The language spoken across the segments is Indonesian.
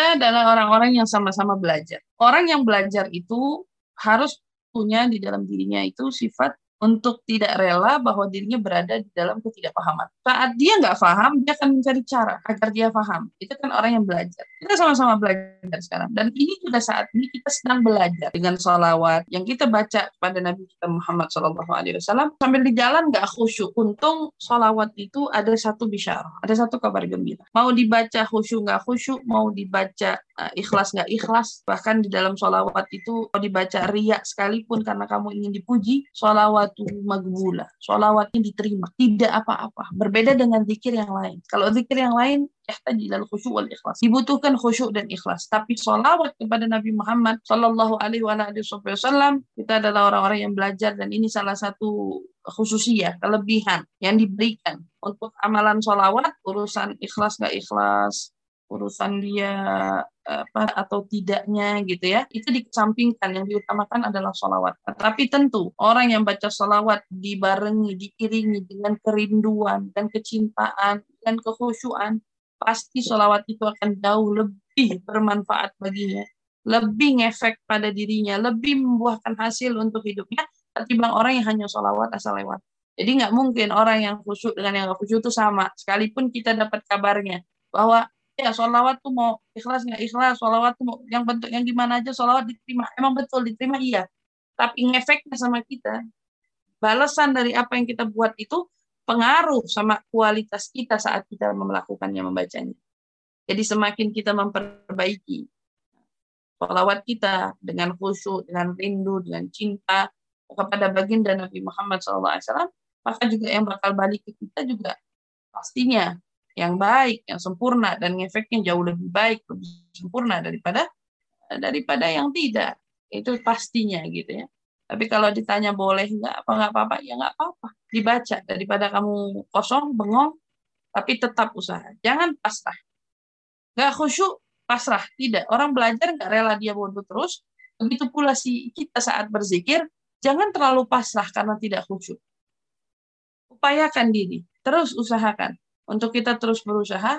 kita adalah orang-orang yang sama-sama belajar. Orang yang belajar itu harus punya di dalam dirinya itu sifat untuk tidak rela bahwa dirinya berada di dalam ketidakpahaman. Saat dia nggak paham, dia akan mencari cara agar dia paham. Itu kan orang yang belajar. Kita sama-sama belajar sekarang. Dan ini juga saat ini kita sedang belajar dengan sholawat yang kita baca pada Nabi kita Muhammad SAW. Sambil di jalan nggak khusyuk. Untung sholawat itu ada satu bisyarah, ada satu kabar gembira. Mau dibaca khusyuk nggak khusyuk, mau dibaca uh, ikhlas nggak ikhlas, bahkan di dalam sholawat itu mau dibaca riak sekalipun karena kamu ingin dipuji, sholawat sholawatu magbula. Sholawatnya diterima. Tidak apa-apa. Berbeda dengan zikir yang lain. Kalau zikir yang lain, yahtaji ilal khusyuk wal ikhlas. Dibutuhkan khusyuk dan ikhlas. Tapi sholawat kepada Nabi Muhammad Sallallahu Alaihi Wasallam, kita adalah orang-orang yang belajar dan ini salah satu khususia, kelebihan yang diberikan untuk amalan sholawat, urusan ikhlas gak ikhlas, urusan dia apa atau tidaknya gitu ya itu dikesampingkan yang diutamakan adalah sholawat tapi tentu orang yang baca sholawat dibarengi diiringi dengan kerinduan dan kecintaan dan kekhusyuan pasti sholawat itu akan jauh lebih bermanfaat baginya. Lebih ngefek pada dirinya lebih membuahkan hasil untuk hidupnya ketimbang orang yang hanya sholawat asal lewat. Jadi nggak mungkin orang yang khusyuk dengan yang nggak khusyuk itu sama. Sekalipun kita dapat kabarnya bahwa ya sholawat tuh mau ikhlas nggak ikhlas sholawat tuh mau yang bentuk yang gimana aja sholawat diterima. Emang betul diterima iya. Tapi ngefeknya sama kita. Balasan dari apa yang kita buat itu pengaruh sama kualitas kita saat kita melakukannya membacanya jadi semakin kita memperbaiki sholawat kita dengan khusyuk dengan rindu dengan cinta kepada baginda Nabi Muhammad SAW maka juga yang bakal balik ke kita juga pastinya yang baik, yang sempurna dan efeknya jauh lebih baik, lebih sempurna daripada daripada yang tidak. Itu pastinya gitu ya. Tapi kalau ditanya boleh nggak apa nggak apa-apa, ya nggak apa-apa. Dibaca daripada kamu kosong, bengong, tapi tetap usaha. Jangan pasrah. Nggak khusyuk, pasrah. Tidak. Orang belajar nggak rela dia bodoh terus. Begitu pula si kita saat berzikir, jangan terlalu pasrah karena tidak khusyuk. Upayakan diri, terus usahakan untuk kita terus berusaha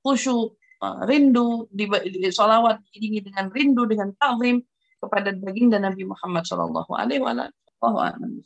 khusyuk eh, rindu di, solawat diiringi dengan rindu dengan ta'zim kepada baginda Nabi Muhammad Shallallahu Alaihi Wasallam.